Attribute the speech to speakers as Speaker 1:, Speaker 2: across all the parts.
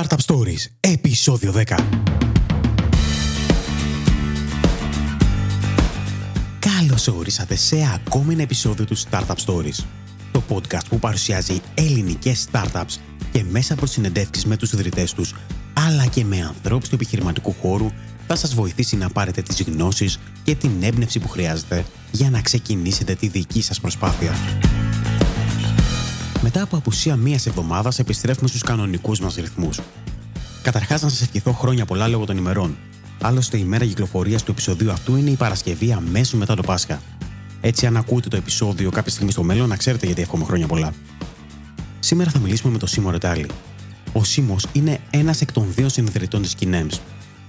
Speaker 1: Startup Stories, επεισόδιο 10. Καλώς ορίσατε σε ακόμη ένα επεισόδιο του Startup Stories, το podcast που παρουσιάζει ελληνικές startups και μέσα από συνεντεύξεις με τους ιδρυτές τους, αλλά και με ανθρώπους του επιχειρηματικού χώρου, θα σας βοηθήσει να πάρετε τις γνώσεις και την έμπνευση που χρειάζεται για να ξεκινήσετε τη δική σας προσπάθεια. Μετά από απουσία μίας εβδομάδας, επιστρέφουμε στους κανονικούς μας ρυθμούς. Καταρχάς, να σας ευχηθώ χρόνια πολλά λόγω των ημερών. Άλλωστε, η μέρα κυκλοφορίας του επεισοδίου αυτού είναι η Παρασκευή αμέσως μετά το Πάσχα. Έτσι, αν ακούτε το επεισόδιο κάποια στιγμή στο μέλλον, να ξέρετε γιατί εύχομαι χρόνια πολλά. Σήμερα θα μιλήσουμε με τον Σίμω Ρετάλη. Ο Σίμω είναι ένας εκ των δύο συνειδητών της Kinems,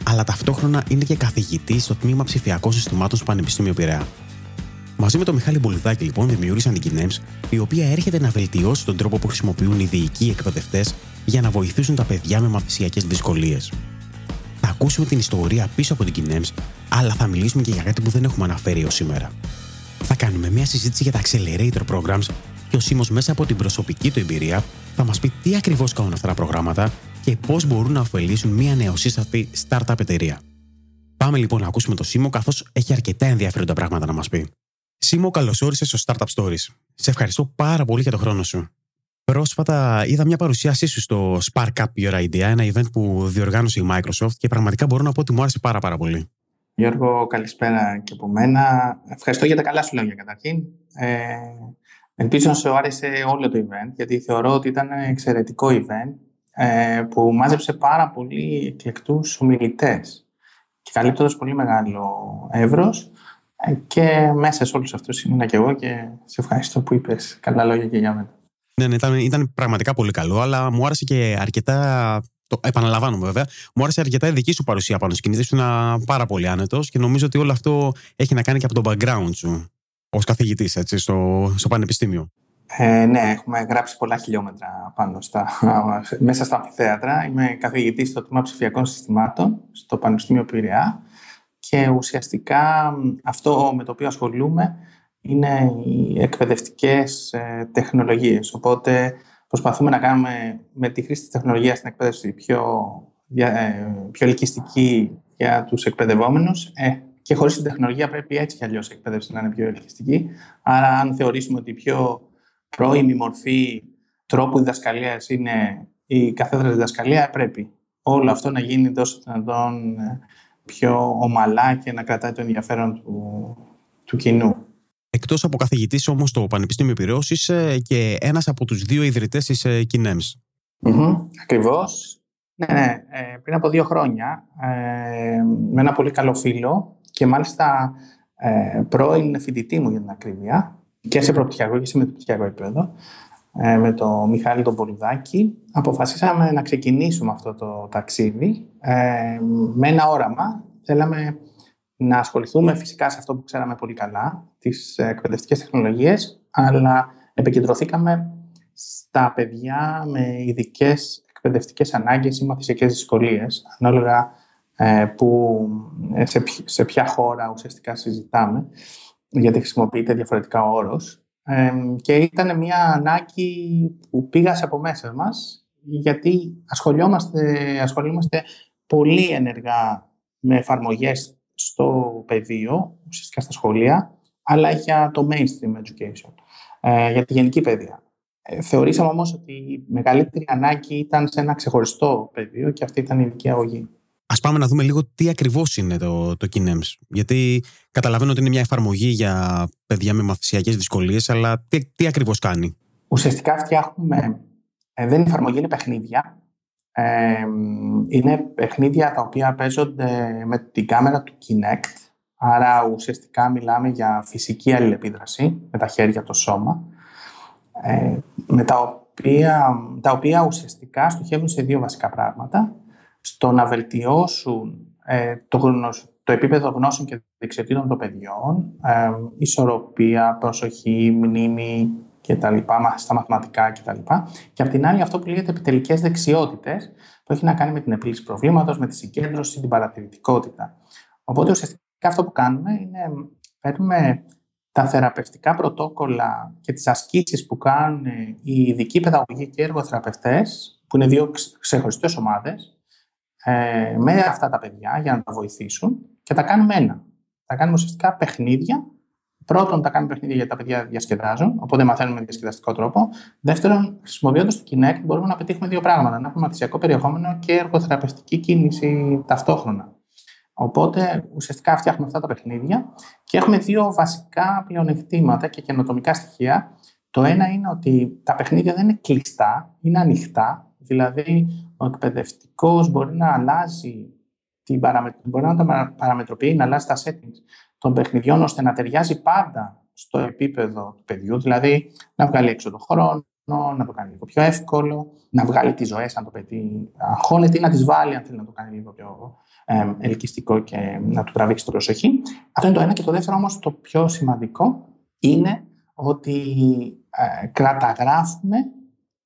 Speaker 1: αλλά ταυτόχρονα είναι και καθηγητής στο τμήμα ψηφιακών συστημάτων στο Πανεπιστήμιο Πειραιά. Μαζί με τον Μιχάλη Μπουλουδάκη, λοιπόν, δημιούργησαν την Kinems, η οποία έρχεται να βελτιώσει τον τρόπο που χρησιμοποιούν οι διοικοί εκπαιδευτές για να βοηθήσουν τα παιδιά με μαθησιακές δυσκολίες. Θα ακούσουμε την ιστορία πίσω από την Kinems, αλλά θα μιλήσουμε και για κάτι που δεν έχουμε αναφέρει ως σήμερα. Θα κάνουμε μια συζήτηση για τα Accelerator Programs και ο Σίμω μέσα από την προσωπική του εμπειρία θα μας πει τι ακριβώς κάνουν αυτά τα προγράμματα και πώς μπορούν να ωφελήσουν μια νεοσύστατη startup εταιρεία. Πάμε λοιπόν να ακούσουμε το Σίμω, καθώς έχει αρκετά ενδιαφέροντα πράγματα να μας πει. Σίμω, καλώ όρισε στο Startup Stories. Σε ευχαριστώ πάρα πολύ για τον χρόνο σου. Πρόσφατα είδα μια παρουσίασή σου στο Spark Up Your Idea, ένα event που διοργάνωσε η Microsoft και πραγματικά μπορώ να πω ότι μου άρεσε πάρα, πάρα πολύ.
Speaker 2: Γιώργο, καλησπέρα και από μένα. Ευχαριστώ για τα καλά σου λόγια καταρχήν. Ε, ελπίζω να σου άρεσε όλο το event, γιατί θεωρώ ότι ήταν ένα εξαιρετικό event ε, που μάζεψε πάρα πολύ εκλεκτούς ομιλητές και καλύπτοντας πολύ μεγάλο εύρος ε, και μέσα σε όλους αυτούς ήμουν και εγώ και σε ευχαριστώ που είπες καλά λόγια και για μένα.
Speaker 1: Ναι, ναι ήταν, ήταν πραγματικά πολύ καλό, αλλά μου άρεσε και αρκετά. Το επαναλαμβάνω βέβαια. Μου άρεσε αρκετά η δική σου παρουσία πάνω σκηνή. Ήσουν πάρα πολύ άνετος και νομίζω ότι όλο αυτό έχει να κάνει και από το background σου ως καθηγητής στο, στο πανεπιστήμιο.
Speaker 2: Ε, ναι, έχουμε γράψει πολλά χιλιόμετρα πάνω στα, μέσα στα αμφιθέατρα. Είμαι καθηγητής στο τμήμα ψηφιακών συστημάτων στο Πανεπιστήμιο Πειραιά και ουσιαστικά αυτό με το οποίο ασχολούμαι είναι οι εκπαιδευτικές ε, τεχνολογίες. Οπότε προσπαθούμε να κάνουμε με τη χρήση της τεχνολογίας στην εκπαίδευση πιο, ε, πιο ελκυστική για τους εκπαιδευόμενους ε, και χωρίς την τεχνολογία πρέπει έτσι κι αλλιώς η εκπαίδευση να είναι πιο ελκυστική. Άρα αν θεωρήσουμε ότι η πιο πρώιμη μορφή τρόπου διδασκαλίας είναι η καθέδρα διδασκαλία, πρέπει όλο αυτό να γίνει τόσο δυνατόν πιο ομαλά και να κρατάει το ενδιαφέρον του, του κοινού.
Speaker 1: Εκτός από καθηγητής όμως στο Πανεπιστήμιο Πυραιός, είσαι και ένας από τους δύο ιδρυτές της Kinems.
Speaker 2: Mm-hmm, Ακριβώς. Ναι, ναι. Ε, πριν από δύο χρόνια, ε, με ένα πολύ καλό φίλο και μάλιστα ε, πρώην φοιτητή μου για την ακρίβεια και σε προπτυχιακό και σε μεταπτυχιακό επίπεδο, ε, με τον Μιχάλη τον Πολυδάκη, αποφασίσαμε να ξεκινήσουμε αυτό το ταξίδι ε, με ένα όραμα. Θέλαμε να ασχοληθούμε φυσικά σε αυτό που ξέραμε πολύ καλά, τις εκπαιδευτικές τεχνολογίες, αλλά επικεντρωθήκαμε στα παιδιά με ειδικές εκπαιδευτικές ανάγκες ή μαθησιακές δυσκολίες, ανάλογα ε, που, σε, σε ποια χώρα ουσιαστικά συζητάμε, γιατί χρησιμοποιείται διαφορετικά ο όρος και ήταν μια ανάγκη που πήγασε από μέσα μας, γιατί ασχολιόμαστε, ασχολούμαστε πολύ ενεργά με εφαρμογές στο πεδίο, ουσιαστικά στα σχολεία, αλλά για το mainstream education, ε, για τη γενική παιδεία. Ε, θεωρήσαμε όμως ότι η μεγαλύτερη ανάγκη ήταν σε ένα ξεχωριστό πεδίο και αυτή ήταν η ειδική αγωγή.
Speaker 1: Α πάμε να δούμε λίγο τι ακριβώς είναι το, το Kinems. Γιατί καταλαβαίνω ότι είναι μια εφαρμογή για παιδιά με μαθησιακές δυσκολίες, αλλά τι, τι ακριβώς κάνει;
Speaker 2: Ουσιαστικά φτιάχνουμε. Ε, δεν είναι εφαρμογή, είναι παιχνίδια. Ε, είναι παιχνίδια τα οποία παίζονται με την κάμερα του Kinect. Άρα ουσιαστικά μιλάμε για φυσική αλληλεπίδραση με τα χέρια, το σώμα. Ε, με τα οποία, τα οποία ουσιαστικά στοχεύουν σε δύο βασικά πράγματα στο να βελτιώσουν ε, το, το επίπεδο γνώσεων και δεξιοτήτων των παιδιών, ε, ισορροπία, προσοχή, μνήμη και τα λοιπά, στα μαθηματικά και τα λοιπά. Και απ' την άλλη αυτό που λέγεται επιτελικές δεξιότητες, που έχει να κάνει με την επίλυση προβλήματος, με τη συγκέντρωση, την παρατηρητικότητα. Οπότε ουσιαστικά αυτό που κάνουμε είναι παίρνουμε τα θεραπευτικά πρωτόκολλα και τις ασκήσεις που κάνουν οι ειδικοί παιδαγωγοί και εργοθεραπευτές που είναι δύο ξεχωριστές ομάδες, ε, με αυτά τα παιδιά για να τα βοηθήσουν και τα κάνουμε ένα. Τα κάνουμε ουσιαστικά παιχνίδια. Πρώτον, τα κάνουμε παιχνίδια γιατί τα παιδιά διασκεδάζουν, οπότε μαθαίνουμε με διασκεδαστικό τρόπο. Δεύτερον, χρησιμοποιώντας το Kinect, μπορούμε να πετύχουμε δύο πράγματα. Να έχουμε μαθησιακό περιεχόμενο και εργοθεραπευτική κίνηση ταυτόχρονα. Οπότε ουσιαστικά φτιάχνουμε αυτά τα παιχνίδια και έχουμε δύο βασικά πλεονεκτήματα και καινοτομικά στοιχεία. Το ένα είναι ότι τα παιχνίδια δεν είναι κλειστά, είναι ανοιχτά. Δηλαδή, ο εκπαιδευτικός μπορεί να αλλάζει την μπορεί να τα παραμετροποιεί, να αλλάζει τα settings των παιχνιδιών ώστε να ταιριάζει πάντα στο επίπεδο του παιδιού. Δηλαδή, να βγάλει έξω τον χρόνο, να το κάνει λίγο πιο εύκολο, να βγάλει τις ζωές αν το παιδί αγχώνεται ή να τις βάλει αν θέλει να το κάνει λίγο πιο ε, ελκυστικό και να του τραβήξει την προσοχή. Αυτό είναι το ένα. Και το δεύτερο όμως, το πιο σημαντικό, είναι ότι ε, κραταγράφουμε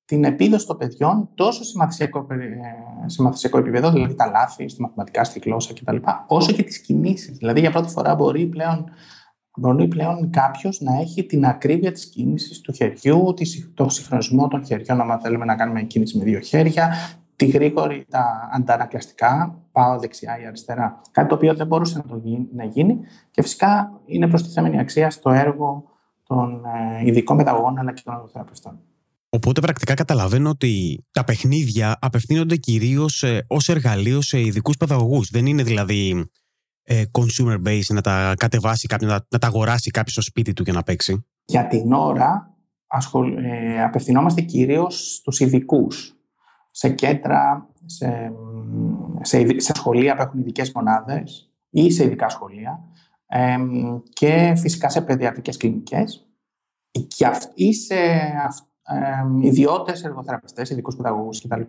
Speaker 2: την επίδοση των παιδιών τόσο σε μαθησιακό, ε, σε μαθησιακό επίπεδο, δηλαδή τα λάθη, στη μαθηματικά, στη γλώσσα κτλ., όσο και τις κινήσεις. Δηλαδή, για πρώτη φορά μπορεί πλέον, μπορεί πλέον κάποιος να έχει την ακρίβεια της κίνησης του χεριού, το συγχρονισμό των χεριών, αν θέλουμε να κάνουμε κίνηση με δύο χέρια, τη γρήγορη, τα αντανακλαστικά, πάω δεξιά ή αριστερά. Κάτι το οποίο δεν μπορούσε να, το γίνει, να γίνει και φυσικά είναι προστιθέμενη αξία στο έργο των ε, ειδικών παιδαγωγών αλλά και των εργοθεραπευτών.
Speaker 1: Οπότε πρακτικά καταλαβαίνω ότι τα παιχνίδια απευθύνονται κυρίως ε, ως εργαλείο σε ειδικούς παιδαγωγούς. Δεν είναι δηλαδή ε, consumer base να τα κατεβάσει κάποιος, να, να τα αγοράσει κάποιος στο σπίτι του για να παίξει.
Speaker 2: Για την ώρα ασχολ, ε, απευθυνόμαστε κυρίως στους ειδικούς. Σε κέντρα, σε, σε, σε σχολεία που έχουν ειδικές μονάδες ή σε ειδικά σχολεία ε, και φυσικά σε παιδιατρικές κλινικές ή σε ε, ιδιώτες εργοθεραπευτές, ειδικούς παιδαγωγούς κτλ.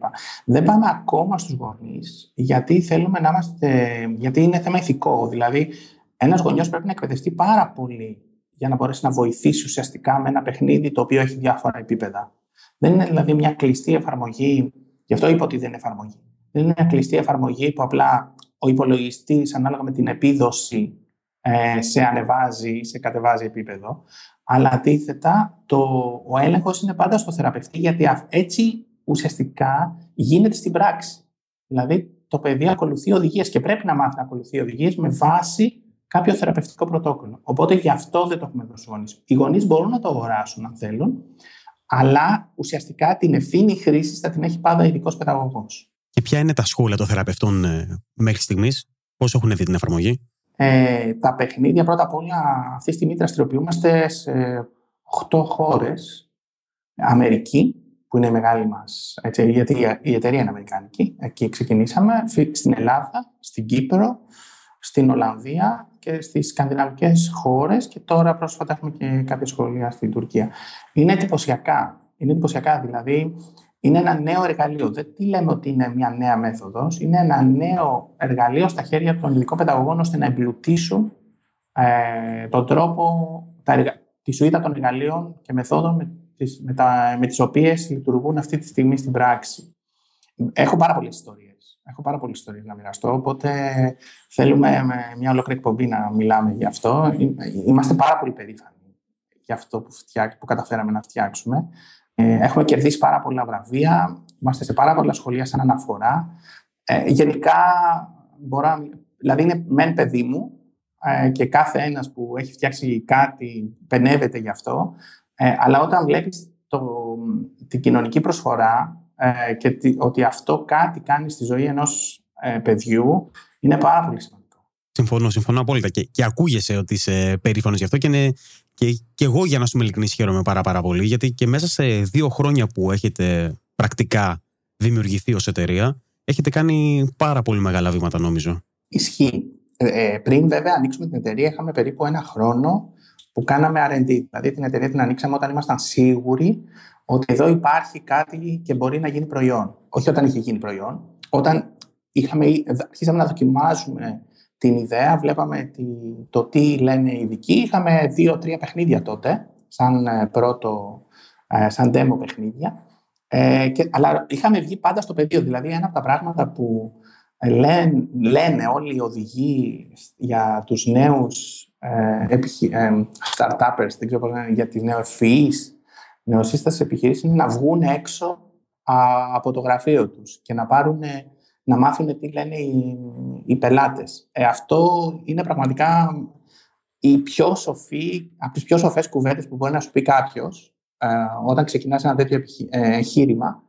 Speaker 2: Δεν πάμε ακόμα στους γονείς, γιατί θέλουμε να είμαστε. γιατί είναι θέμα ηθικό. Δηλαδή, ένας γονιός πρέπει να εκπαιδευτεί πάρα πολύ για να μπορέσει να βοηθήσει ουσιαστικά με ένα παιχνίδι το οποίο έχει διάφορα επίπεδα. Δεν είναι δηλαδή μια κλειστή εφαρμογή, γι' αυτό είπα ότι δεν είναι εφαρμογή. Δεν είναι μια κλειστή εφαρμογή που απλά ο υπολογιστής, ανάλογα με την επίδοση, ε, σε ανεβάζει ή σε κατεβάζει επίπεδο. Αλλά αντίθετα, το, ο έλεγχος είναι πάντα στο θεραπευτή, γιατί έτσι ουσιαστικά γίνεται στην πράξη. Δηλαδή, το παιδί ακολουθεί οδηγίες και πρέπει να μάθει να ακολουθεί οδηγίες με βάση κάποιο θεραπευτικό πρωτόκολλο. Οπότε γι' αυτό δεν το έχουμε δώσει γονείς. Οι γονείς μπορούν να το αγοράσουν αν θέλουν, αλλά ουσιαστικά την ευθύνη χρήση θα την έχει πάντα ειδικός παιδαγωγός.
Speaker 1: Και ποια είναι τα σχόλια των θεραπευτών ε, μέχρι στιγμής, πώς έχουν δει την εφαρμογή;
Speaker 2: Ε, τα παιχνίδια πρώτα απ' όλα αυτή τη στιγμή δραστηριοποιούμαστε σε 8 χώρες. Αμερική, που είναι η μεγάλη μας, έτσι, γιατί η εταιρεία είναι αμερικανική, εκεί ξεκινήσαμε, στην Ελλάδα, στην Κύπρο, στην Ολλανδία και στις σκανδιναβικές χώρες και τώρα πρόσφατα έχουμε και κάποια σχολεία στην Τουρκία. Είναι εντυπωσιακά. Είναι εντυπωσιακά, δηλαδή είναι ένα νέο εργαλείο. Δεν τι λέμε ότι είναι μια νέα μέθοδος. Είναι ένα νέο εργαλείο στα χέρια των ειδικών παιδαγωγών ώστε να εμπλουτίσουν ε, τον τρόπο, τα εργα... τη σουίτα των εργαλείων και μεθόδων με τις, με, τα, με τις οποίες λειτουργούν αυτή τη στιγμή στην πράξη. Έχω πάρα πολλές ιστορίες. Έχω πάρα πολλές ιστορίες να μοιραστώ, οπότε θέλουμε με μια ολόκληρη εκπομπή να μιλάμε γι' αυτό. Είμαστε πάρα πολύ περήφανοι για αυτό που, φτιά, που καταφέραμε να φτιάξουμε. Ε, έχουμε κερδίσει πάρα πολλά βραβεία, είμαστε σε πάρα πολλά σχολεία σαν αναφορά. Ε, γενικά, μπορώ, δηλαδή είναι μεν παιδί μου ε, και κάθε ένας που έχει φτιάξει κάτι πενεύεται γι' αυτό, ε, αλλά όταν βλέπεις το, την κοινωνική προσφορά ε, και ότι αυτό κάτι κάνει στη ζωή ενός παιδιού, είναι πάρα πολύ σημαντικό.
Speaker 1: Συμφωνώ, συμφωνώ απόλυτα. Και, και ακούγεσαι ότι είσαι περήφανος γι' αυτό και, είναι, και, και εγώ, για να σου είμαι ειλικρινής, χαίρομαι πάρα, πάρα πολύ. Γιατί και μέσα σε δύο χρόνια που έχετε πρακτικά δημιουργηθεί ως εταιρεία, έχετε κάνει πάρα πολύ μεγάλα βήματα, νομίζω.
Speaker 2: Ισχύει. Ε, ε πριν, βέβαια, ανοίξουμε την εταιρεία, είχαμε περίπου ένα χρόνο που κάναμε RD. Δηλαδή, την εταιρεία την ανοίξαμε όταν ήμασταν σίγουροι ότι εδώ υπάρχει κάτι και μπορεί να γίνει προϊόν. Όχι όταν είχε γίνει προϊόν. Όταν είχαμε, αρχίσαμε να δοκιμάζουμε την ιδέα, βλέπαμε το τι λένε οι ειδικοί. Είχαμε δύο-τρία παιχνίδια τότε, σαν ε, πρώτο, ε, σαν demo παιχνίδια. Ε, και, αλλά είχαμε βγει πάντα στο πεδίο. Δηλαδή, ένα από τα πράγματα που λένε, λένε όλοι οι οδηγοί για τους νέους ε, επιχει, ε, startuppers, δεν ξέρω πώς λένε, για τις νεοεφυείς, νεοσύστασεις επιχειρήσεις, είναι να βγουν έξω από το γραφείο τους και να, πάρουν, να μάθουν τι λένε οι, οι πελάτες. Ε, αυτό είναι πραγματικά η πιο σοφή, από τις πιο σοφές κουβέντες που μπορεί να σου πει κάποιος ε, όταν ξεκινάς ένα τέτοιο ε, εγχείρημα.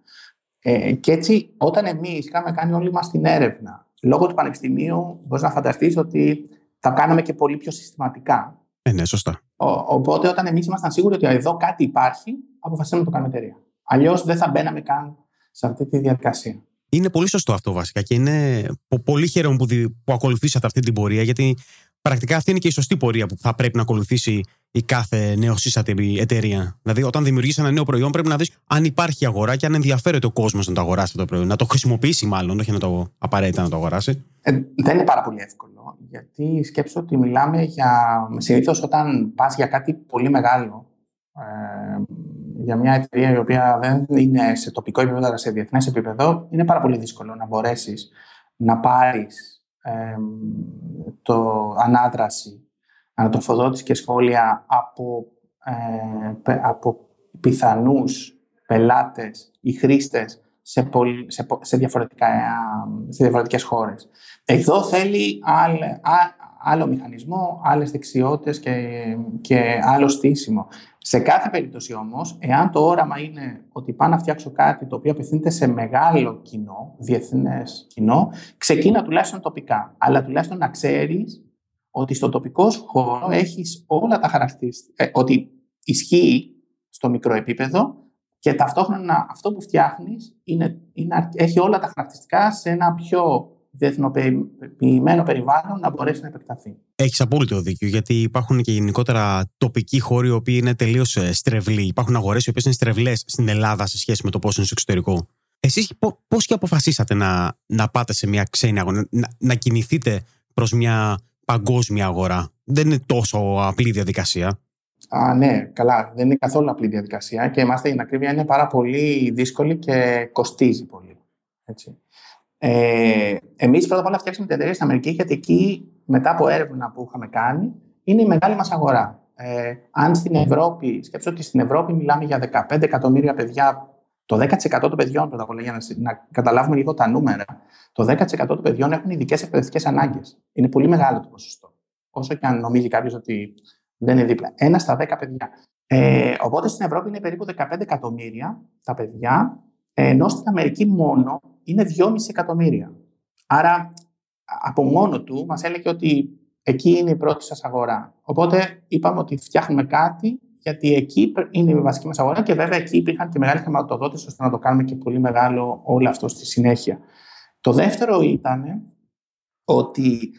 Speaker 2: Ε, και έτσι, όταν εμείς είχαμε κάνει όλοι μας την έρευνα, λόγω του Πανεπιστημίου, μπορείς να φανταστείς ότι τα κάναμε και πολύ πιο συστηματικά.
Speaker 1: Ε, ναι, σωστά.
Speaker 2: Ο, οπότε, όταν εμείς ήμασταν σίγουροι ότι εδώ κάτι υπάρχει, αποφασίσαμε να το κάνουμε εταιρεία. Αλλιώς δεν θα μπαίναμε καν σε αυτή τη διαδικασία.
Speaker 1: Είναι πολύ σωστό αυτό βασικά και είναι πολύ χαίρομαι που, που ακολουθήσατε αυτή την πορεία γιατί πρακτικά αυτή είναι και η σωστή πορεία που θα πρέπει να ακολουθήσει η κάθε νεοσύστατη εταιρεία. Δηλαδή, όταν δημιουργήσει ένα νέο προϊόν, πρέπει να δεις αν υπάρχει αγορά και αν ενδιαφέρεται ο κόσμος να το αγοράσει αυτό το προϊόν. Να το χρησιμοποιήσει, μάλλον, όχι να το απαραίτητα να το αγοράσει.
Speaker 2: Ε, δεν είναι πάρα πολύ εύκολο. Γιατί σκέψω ότι μιλάμε για. Συνήθως, όταν πας για κάτι πολύ μεγάλο, ε, για μια εταιρεία η οποία δεν είναι σε τοπικό επίπεδο, αλλά σε διεθνές επίπεδο, είναι πάρα πολύ δύσκολο να μπορέσεις να πάρεις το ανάδραση, ανατροφοδότηση και σχόλια από, ε, από πιθανούς πελάτες ή χρήστες σε, σε, σε, διαφορετικά, σε διαφορετικές χώρες. Εδώ θέλει άλλο μηχανισμό, άλλες δεξιότητες και, και άλλο στήσιμο. Σε κάθε περίπτωση όμως, εάν το όραμα είναι ότι πάω να φτιάξω κάτι το οποίο απευθύνεται σε μεγάλο κοινό, διεθνές κοινό, ξεκίνα τουλάχιστον τοπικά. Αλλά τουλάχιστον να ξέρεις ότι στο τοπικό χώρο έχεις όλα τα χαρακτηριστικά, ε, ότι ισχύει στο μικρό επίπεδο και ταυτόχρονα αυτό που φτιάχνεις είναι, είναι, έχει όλα τα χαρακτηριστικά σε ένα πιο διεθνοποιημένο περιβάλλον να μπορέσει να επεκταθεί.
Speaker 1: Έχεις απόλυτο δίκιο, γιατί υπάρχουν και γενικότερα τοπικοί χώροι οι οποίοι είναι τελείως ε, στρεβλοί. Υπάρχουν αγορές οι οποίες είναι στρεβλές στην Ελλάδα σε σχέση με το πώ είναι στο εξωτερικό. Εσείς πώς και αποφασίσατε να, να πάτε σε μια ξένη αγορά, να, να κινηθείτε προς μια παγκόσμια αγορά; Δεν είναι τόσο απλή διαδικασία.
Speaker 2: Α, ναι, καλά. Δεν είναι καθόλου απλή διαδικασία και είμαστε, η ακρίβεια είναι πάρα πολύ δύσκολη και κοστίζει πολύ. Έτσι. Ε, Εμείς πρώτα απ' όλα φτιάξαμε την εταιρεία στην Αμερική, γιατί εκεί, μετά από έρευνα που είχαμε κάνει, είναι η μεγάλη μας αγορά. Ε, αν στην Ευρώπη, σκέψω ότι στην Ευρώπη μιλάμε για 15 εκατομμύρια παιδιά, το 10% των παιδιών, πρώτα απ' όλα, για να, να καταλάβουμε λίγο τα νούμερα, το 10% των παιδιών έχουν ειδικές εκπαιδευτικές ανάγκες. Είναι πολύ μεγάλο το ποσοστό. Όσο και αν νομίζει κάποιος ότι δεν είναι δίπλα. Ένα στα 10 παιδιά. Ε, οπότε στην Ευρώπη είναι περίπου 15 εκατομμύρια τα παιδιά, ενώ στην Αμερική μόνο είναι 2,5 εκατομμύρια. Άρα, από μόνο του μας έλεγε ότι εκεί είναι η πρώτη σας αγορά. Οπότε είπαμε ότι φτιάχνουμε κάτι γιατί εκεί είναι η βασική μας αγορά και βέβαια εκεί υπήρχαν και μεγάλη χρηματοδότηση ώστε να το κάνουμε και πολύ μεγάλο όλο αυτό στη συνέχεια. Το δεύτερο ήταν ότι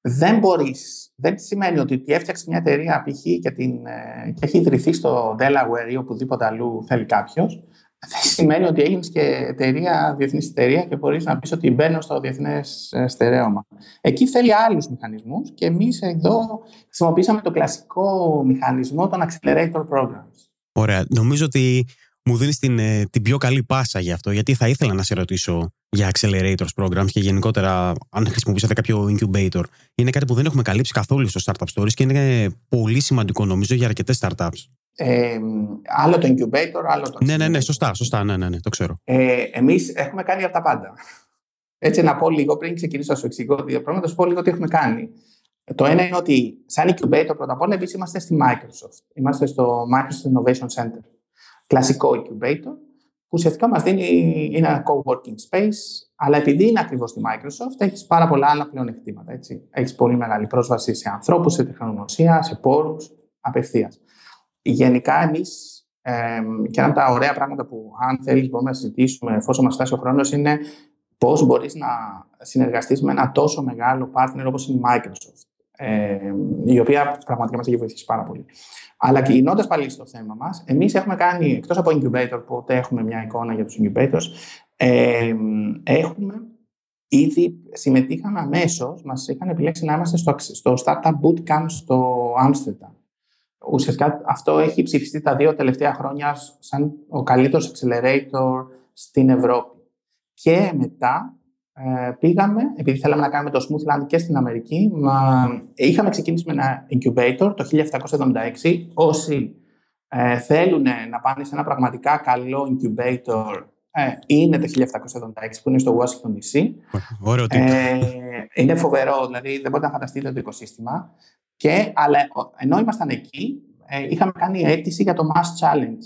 Speaker 2: δεν μπορείς, δεν σημαίνει ότι έφτιαξε μια εταιρεία π.χ. Και, την, ε, και έχει ιδρυθεί στο Delaware ή οπουδήποτε αλλού θέλει κάποιος δεν σημαίνει ότι έγινες και εταιρεία, διεθνής εταιρεία και μπορείς να πεις ότι μπαίνω στο διεθνές ε, στερέωμα. Εκεί θέλει άλλους μηχανισμούς και εμείς εδώ χρησιμοποίησαμε το κλασικό μηχανισμό των accelerator programs.
Speaker 1: Ωραία. Νομίζω ότι μου δίνεις την, ε, την πιο καλή πάσα γι' αυτό, γιατί θα ήθελα να σε ρωτήσω για accelerators programs και γενικότερα αν χρησιμοποιήσατε κάποιο incubator. Είναι κάτι που δεν έχουμε καλύψει καθόλου στο Startup Stories και είναι πολύ σημαντικό νομίζω για αρκετές startups.
Speaker 2: Ε, άλλο το incubator, άλλο το.
Speaker 1: Ναι, ναι, ναι, σωστά, σωστά, ναι, ναι, ναι το ξέρω.
Speaker 2: Ε, Εμείς έχουμε κάνει από τα πάντα. Έτσι, να πω λίγο πριν ξεκινήσω να σου εξηγώ δύο πράγματα, να σου πω λίγο τι έχουμε κάνει. Το ένα είναι ότι, σαν incubator, πρώτα απ' όλα, εμείς είμαστε στη Microsoft. Είμαστε στο Microsoft Innovation Center. Κλασικό incubator, που ουσιαστικά μας δίνει είναι ένα co-working space, αλλά επειδή είναι ακριβώς στη Microsoft, έχεις πάρα πολλά άλλα πλεονεκτήματα. Έχεις πολύ μεγάλη πρόσβαση σε ανθρώπους, σε τεχνογνωσία, σε πόρους, απευθείας. Γενικά, εμείς ε, και ένα από τα ωραία πράγματα που, αν θέλεις, μπορούμε να συζητήσουμε εφόσον μας φτάσει ο χρόνος, είναι πώς μπορείς να συνεργαστείς με ένα τόσο μεγάλο partner όπως είναι η Microsoft. Ε, η οποία πραγματικά μας έχει βοηθήσει πάρα πολύ. Αλλά κινώντας πάλι στο θέμα μας, εμείς έχουμε κάνει, εκτός από incubator, που έχουμε μια εικόνα για τους incubators, ε, έχουμε ήδη συμμετείχαμε αμέσως, μας είχαν επιλέξει να είμαστε στο, στο Startup Bootcamp στο Amsterdam ουσιαστικά αυτό έχει ψηφιστεί τα δύο τελευταία χρόνια σαν ο καλύτερος accelerator στην Ευρώπη. Και μετά ε, πήγαμε, επειδή θέλαμε να κάνουμε το Smooth Land και στην Αμερική, μα, είχαμε ξεκινήσει με ένα incubator το 1776. Όσοι ε, θέλουν να πάνε σε ένα πραγματικά καλό incubator ε, είναι το 1776 που είναι στο Washington DC.
Speaker 1: Ωραίο ε,
Speaker 2: είναι φοβερό, δηλαδή δεν μπορείτε να φανταστείτε το οικοσύστημα. Και, αλλά ενώ ήμασταν εκεί, ε, είχαμε κάνει αίτηση για το Mass Challenge.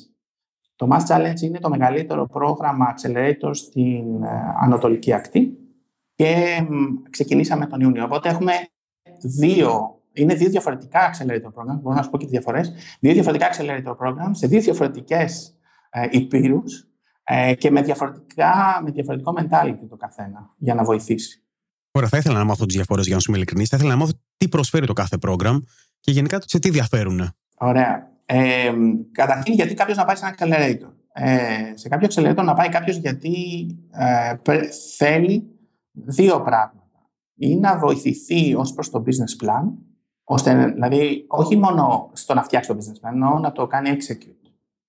Speaker 2: Το Mass Challenge είναι το μεγαλύτερο πρόγραμμα accelerator στην ε, Ανατολική Ακτή και ξεκινήσαμε τον Ιούνιο. Οπότε έχουμε δύο, είναι δύο διαφορετικά accelerator programs, μπορώ να σου πω και τις διαφορές, δύο διαφορετικά accelerator programs σε δύο διαφορετικές ε, υπήρους ε, και με, διαφορετικά, με διαφορετικό mentality το καθένα για να βοηθήσει.
Speaker 1: Ωραία, θα ήθελα να μάθω τις διαφορές για να σου είμαι ειλικρινής. Θα ήθελα να μάθω τι προσφέρει το κάθε program και γενικά σε τι διαφέρουν.
Speaker 2: Ωραία. Ε, καταρχήν, γιατί κάποιος να πάει σε ένα accelerator. Ε, σε κάποιο accelerator να πάει κάποιος γιατί ε, θέλει δύο πράγματα. Ή να βοηθηθεί ως προς το business plan, ώστε δηλαδή όχι μόνο στο να φτιάξει το business plan, ενώ να το κάνει execute.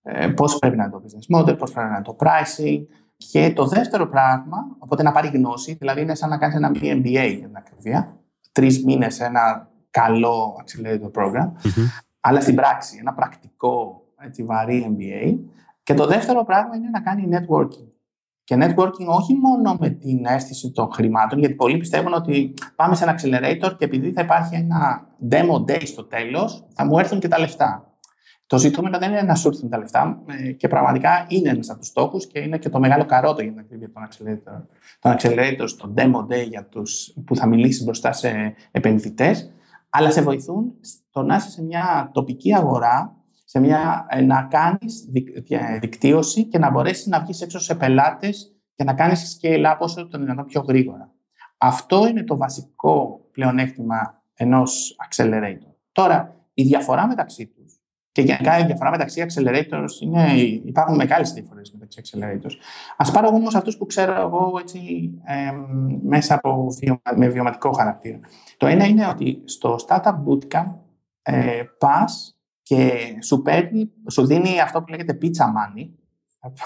Speaker 2: Ε, πώς πρέπει να είναι το business model, πώς πρέπει να είναι το pricing. Και το δεύτερο πράγμα, οπότε να πάρει γνώση, δηλαδή είναι σαν να κάνεις ένα mini MBA για την ακρίβεια, τρεις μήνες ένα καλό accelerator program, αλλά στην πράξη, ένα πρακτικό έτσι, βαρύ MBA. Και το δεύτερο πράγμα είναι να κάνει networking. Και networking όχι μόνο με την αίσθηση των χρημάτων, γιατί πολλοί πιστεύουν ότι πάμε σε ένα accelerator και επειδή θα υπάρχει ένα demo day στο τέλος, θα μου έρθουν και τα λεφτά. Το ζητούμενο δεν είναι να σου έρθουν τα λεφτά ε, και πραγματικά είναι ένας από τους στόχους και είναι και το μεγάλο καρότο για την ακρίβεια των accelerator. Τον accelerator στο demo day για τους, που θα μιλήσεις μπροστά σε επενδυτές, αλλά σε βοηθούν στο να είσαι σε μια τοπική αγορά, σε μια, ε, να κάνεις δικτύωση και να μπορέσεις να βγεις έξω σε πελάτες και να κάνεις scale up όσο το δυνατόν πιο γρήγορα. Αυτό είναι το βασικό πλεονέκτημα ενός accelerator. Τώρα, η διαφορά μεταξύ τους και γενικά η διαφορά μεταξύ accelerators είναι, υπάρχουν μεγάλες διαφορές μεταξύ accelerators. Α πάρω όμως αυτούς που ξέρω εγώ έτσι, ε, μέσα από με βιωματικό χαρακτήρα. Το ένα είναι ότι στο Startup Bootcamp ε, πας και σου, παίρνει, σου δίνει αυτό που λέγεται pizza money.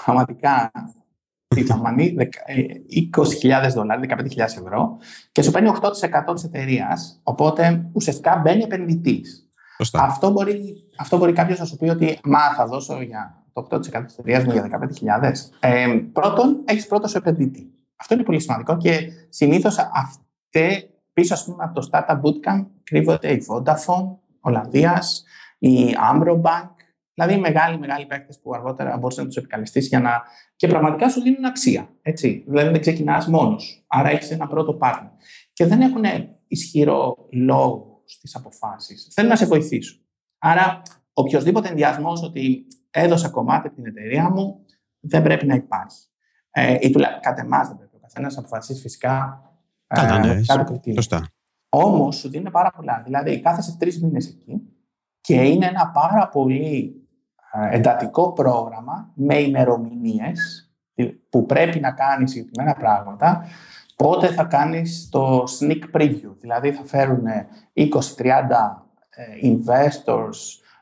Speaker 2: Πραγματικά pizza money, 20.000 ε, δολάρια, 15.000 ευρώ και σου παίρνει 8% της εταιρείας. Οπότε ουσιαστικά μπαίνει επενδυτής. Αυτό μπορεί, αυτό μπορεί κάποιος να σου πει ότι μα θα δώσω για το 8% της εταιρείας μου για 15.000. Ε, πρώτον, έχεις πρώτο σου επενδυτή. Αυτό είναι πολύ σημαντικό και συνήθως πίσω ας πούμε, από το Startup Bootcamp κρύβονται η Vodafone, Ολλανδίας, η Ambro Bank, δηλαδή μεγάλοι, μεγάλοι παίκτες που αργότερα μπορούσε να τους επικαλεστείς για να. και πραγματικά σου δίνουν αξία. Έτσι. Δηλαδή δεν ξεκινάς μόνος. Άρα έχεις ένα πρώτο partner. Και δεν έχουν ισχυρό λόγο στις αποφάσεις. Θέλουν να σε βοηθήσουν. Άρα, οποιοδήποτε ενδιασμός ότι έδωσα κομμάτι από την εταιρεία μου δεν πρέπει να υπάρχει. Ε, ή τουλάχιστον κατ' εμάς δεν πρέπει. Ο καθένας να αποφασίσει φυσικά
Speaker 1: Καλά, ε, ναι, κάποιο κριτήριο.
Speaker 2: Όμως σου δίνει πάρα πολλά. Δηλαδή, κάθεσαι τρεις μήνες εκεί και είναι ένα πάρα πολύ ε, εντατικό πρόγραμμα με ημερομηνίες που πρέπει να κάνεις συγκεκριμένα πράγματα πότε θα κάνεις το sneak preview; Δηλαδή θα φέρουν 20-30 ε, investors,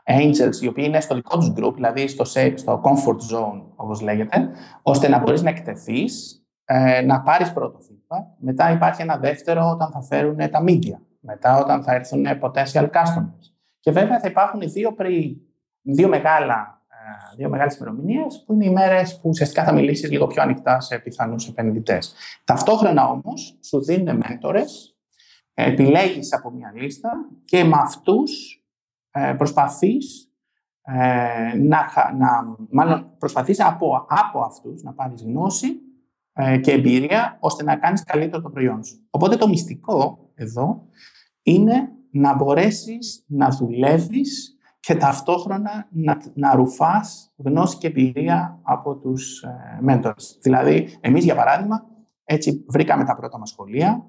Speaker 2: angels, οι οποίοι είναι στο δικό τους group, δηλαδή στο, στο comfort zone, όπως λέγεται, ώστε να μπορείς να εκτεθείς, ε, να πάρεις πρώτο feedback. Μετά υπάρχει ένα δεύτερο όταν θα φέρουν τα media. Μετά όταν θα έρθουν potential customers. Και βέβαια θα υπάρχουν δύο, πρι, δύο μεγάλα δύο μεγάλες ημερομηνίες, που είναι οι μέρες που ουσιαστικά θα μιλήσεις λίγο πιο ανοιχτά σε πιθανούς επενδυτές. Ταυτόχρονα όμως σου δίνουν μέντορες, επιλέγεις από μια λίστα και με αυτούς ε, προσπαθείς ε, να, να, μάλλον προσπαθείς από, από αυτούς να πάρεις γνώση ε, και εμπειρία ώστε να κάνεις καλύτερο το προϊόν σου. Οπότε το μυστικό εδώ είναι να μπορέσεις να δουλεύεις και ταυτόχρονα να, να ρουφάς γνώση και εμπειρία από τους ε, mentors. Δηλαδή, εμείς για παράδειγμα, έτσι βρήκαμε τα πρώτα μας σχολεία,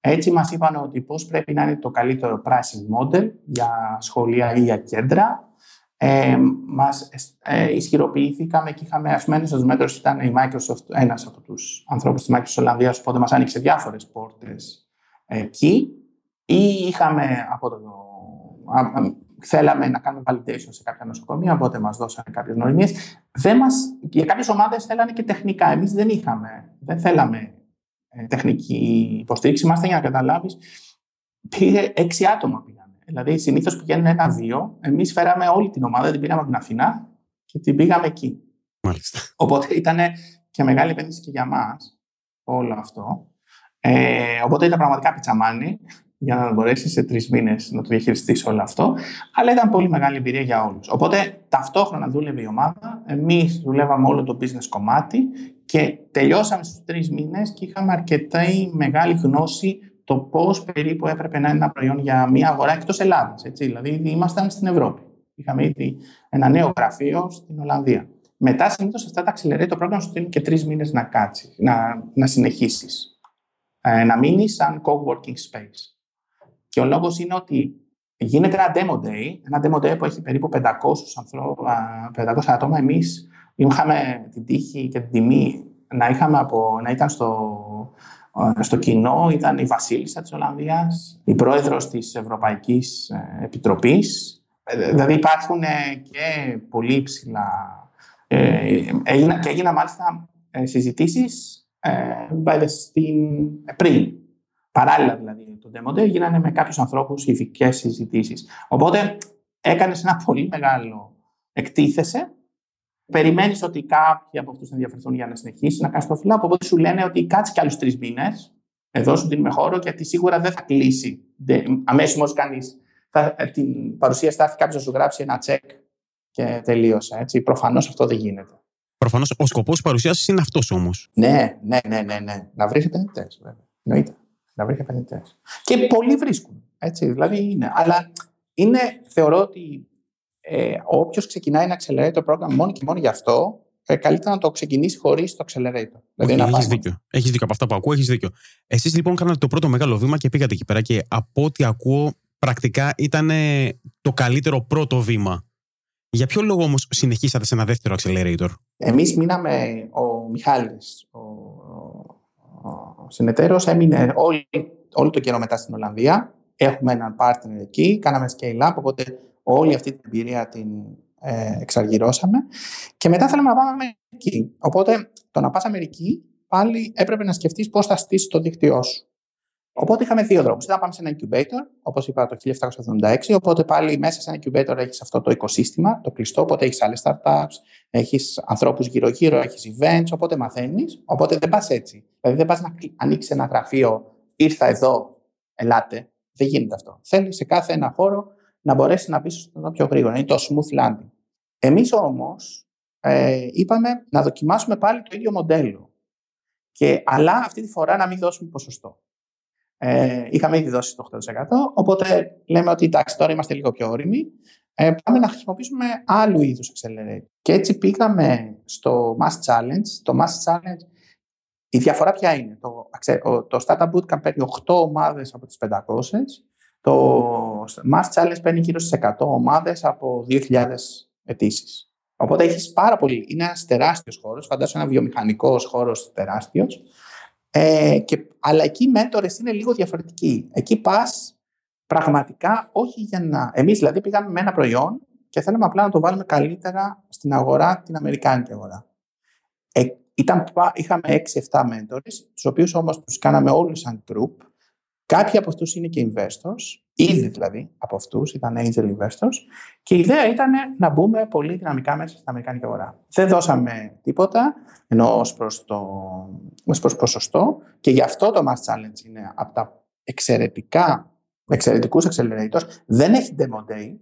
Speaker 2: έτσι μας είπαν ότι πώς πρέπει να είναι το καλύτερο pricing model για σχολεία ή για κέντρα. Ε, μας ε, ισχυροποιήθηκαμε και είχαμε, ας πούμε, ένας μέτρος ήταν η Microsoft, ένας από τους ανθρώπους της Microsoft Ολλανδίας, οπότε μας άνοιξε διάφορες πόρτες εκεί. Ή είχαμε από το θέλαμε να κάνουμε validation σε κάποια νοσοκομεία, οπότε μας δώσανε κάποιες νοημίες. Για κάποιες ομάδες θέλανε και τεχνικά. Εμείς δεν είχαμε, δεν θέλαμε ε, τεχνική υποστήριξη. Είμαστε για να καταλάβεις, πήγε έξι άτομα πήγανε. Δηλαδή, συνήθως πηγαίνουν ένα-δύο. Εμείς φέραμε όλη την ομάδα, την πήραμε από την Αθηνά και την πήγαμε εκεί.
Speaker 1: Μάλιστα.
Speaker 2: Οπότε ήταν και μεγάλη επένδυση και για μας όλο αυτό. Ε, οπότε ήταν πραγματικά πιτσαμάνι για να μπορέσει σε τρεις μήνες να το διαχειριστείς όλο αυτό. Αλλά ήταν πολύ μεγάλη εμπειρία για όλους. Οπότε ταυτόχρονα δούλευε η ομάδα. Εμείς δουλεύαμε όλο το business κομμάτι και τελειώσαμε στους τρεις μήνες και είχαμε αρκετά μεγάλη γνώση το πώς περίπου έπρεπε να είναι ένα προϊόν για μια αγορά εκτός Ελλάδας. Δηλαδή, ήδη ήμασταν στην Ευρώπη. Είχαμε ήδη ένα νέο γραφείο στην Ολλανδία. Μετά, συνήθως αυτά τα το πρόγραμμα σου δίνει και τρεις μήνες να κάτσεις, να, να συνεχίσεις. Ε, να μείνεις σαν co-working space. Και ο λόγος είναι ότι γίνεται ένα demo day, ένα demo day που έχει περίπου 500, ανθρώπου, 500 άτομα. Εμείς είχαμε την τύχη και την τιμή να, είχαμε από, να ήταν στο, στο κοινό, ήταν η Βασίλισσα της Ολλανδίας, η πρόεδρος της Ευρωπαϊκής ε, Επιτροπής. Ε, δηλαδή υπάρχουν και πολύ υψηλά... Ε, και έγιναν μάλιστα συζητήσεις ε, στην, πριν Παράλληλα δηλαδή το Demo Day γίνανε με κάποιους ανθρώπους ειδικέ συζητήσεις. Οπότε έκανες ένα πολύ μεγάλο εκτίθεσαι. Περιμένεις ότι κάποιοι από αυτούς θα ενδιαφερθούν για να συνεχίσει να κάνεις το φυλάκο. Οπότε σου λένε ότι κάτσε κι άλλους τρεις μήνες. Εδώ σου δίνουμε χώρο γιατί σίγουρα δεν θα κλείσει. Αμέσως μόλι κάνεις την παρουσίαση, θα έρθει κάποιος να σου γράψει ένα τσεκ και τελείωσε. Προφανώς αυτό δεν γίνεται.
Speaker 1: Προφανώς ο σκοπός της παρουσίασης είναι αυτός όμως.
Speaker 2: Ναι, ναι, ναι, ναι, ναι. Να βρεις επενδυτέ, βέβαια. Εννοείται να βρει επενδυτές. Και πολλοί βρίσκουν. Έτσι, δηλαδή είναι. Αλλά είναι, θεωρώ ότι ε, όποιος ξεκινάει ένα accelerator πρόγραμμα μόνο και μόνο γι' αυτό, ε, καλύτερα να το ξεκινήσει χωρίς το accelerator.
Speaker 1: Δηλαδή έχεις δίκιο. Έχεις δίκιο. Από αυτά που ακούω, έχεις δίκιο. Εσείς λοιπόν κάνατε το πρώτο μεγάλο βήμα και πήγατε εκεί πέρα και από ό,τι ακούω, πρακτικά ήταν το καλύτερο πρώτο βήμα. Για ποιο λόγο όμως συνεχίσατε σε ένα δεύτερο accelerator,
Speaker 2: Εμείς μείναμε, ο Μιχάλης, ο ο συνεταίρο έμεινε όλη, όλο το καιρό μετά στην Ολλανδία. Έχουμε έναν partner εκεί, κάναμε scale up, οπότε όλη αυτή την εμπειρία την ε, εξαργυρώσαμε. Και μετά θέλαμε να πάμε Αμερική. Οπότε το να πας Αμερική πάλι έπρεπε να σκεφτείς πώς θα στήσεις το δίκτυό σου. Οπότε είχαμε δύο δρόμους. Ήταν να πάμε σε ένα incubator, όπως είπα το 1776. Οπότε πάλι μέσα σε ένα incubator έχεις αυτό το οικοσύστημα, το κλειστό. Οπότε έχεις άλλες startups, έχεις ανθρώπους γύρω-γύρω, έχεις events. Οπότε μαθαίνεις. Οπότε δεν πας έτσι. Δηλαδή δεν πας να ανοίξεις ένα γραφείο, ήρθα εδώ, ελάτε. Δεν γίνεται αυτό. Θέλεις σε κάθε ένα χώρο να μπορέσεις να πεις στο πιο γρήγορα. Είναι το smooth landing. Εμείς όμως ε, είπαμε να δοκιμάσουμε πάλι το ίδιο μοντέλο. Και, αλλά αυτή τη φορά να μην δώσουμε ποσοστό. Ε, είχαμε ήδη δώσει το 8%. Οπότε λέμε ότι εντάξει, τώρα είμαστε λίγο πιο όριμοι. Ε, πάμε να χρησιμοποιήσουμε άλλου είδους accelerator. Και έτσι πήγαμε στο Mass Challenge. Το Mass Challenge, η διαφορά ποια είναι; Το, το Startup Bootcamp παίρνει 8 ομάδες από τις 500. Το Mass Challenge παίρνει γύρω στις 100 ομάδες από 2.000 αιτήσεις. Οπότε έχεις πάρα πολύ. Είναι ένας τεράστιος χώρος. Φαντάζομαι ένα βιομηχανικός χώρος τεράστιος. Ε, και, αλλά εκεί οι μέντορες είναι λίγο διαφορετικοί. Εκεί πας πραγματικά όχι για να... Εμείς δηλαδή πήγαμε με ένα προϊόν και θέλαμε απλά να το βάλουμε καλύτερα στην αγορά, την Αμερικάνικη αγορά. Ε, ήταν, είχαμε 6-7 μέντορες, τους οποίους όμως τους κάναμε όλους σαν group. Κάποιοι από αυτούς είναι και investors, ήδη δηλαδή από αυτούς, ήταν angel investors. Και η ιδέα ήταν να μπούμε πολύ δυναμικά μέσα στην Αμερικάνικη αγορά. Δεν δώσαμε τίποτα, ενώ ως προς το ως προς ποσοστό και γι' αυτό το Mass Challenge είναι από τα εξαιρετικά, εξαιρετικούς accelerators. Δεν έχει demo day,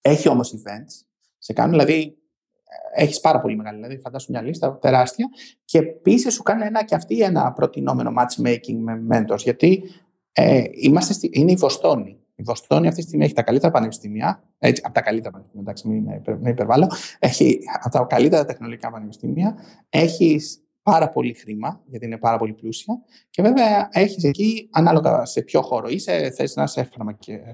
Speaker 2: έχει όμως events. Σε κάνουν, δηλαδή, έχεις πάρα πολύ μεγάλη, δηλαδή φαντάσου μια λίστα τεράστια και επίσης σου κάνει ένα και αυτή ένα προτινόμενο matchmaking με mentors γιατί ε, είμαστε στη, είναι η Βοστόνη. Η Βοστόνη αυτή τη στιγμή έχει τα καλύτερα πανεπιστήμια, έτσι, από τα καλύτερα πανεπιστήμια, εντάξει, μην, μην υπερβάλλω, έχει από τα καλύτερα τεχνολογικά πανεπιστήμια, έχεις πάρα πολύ χρήμα, γιατί είναι πάρα πολύ πλούσια. Και βέβαια έχεις εκεί, ανάλογα σε ποιο χώρο είσαι, θες να είσαι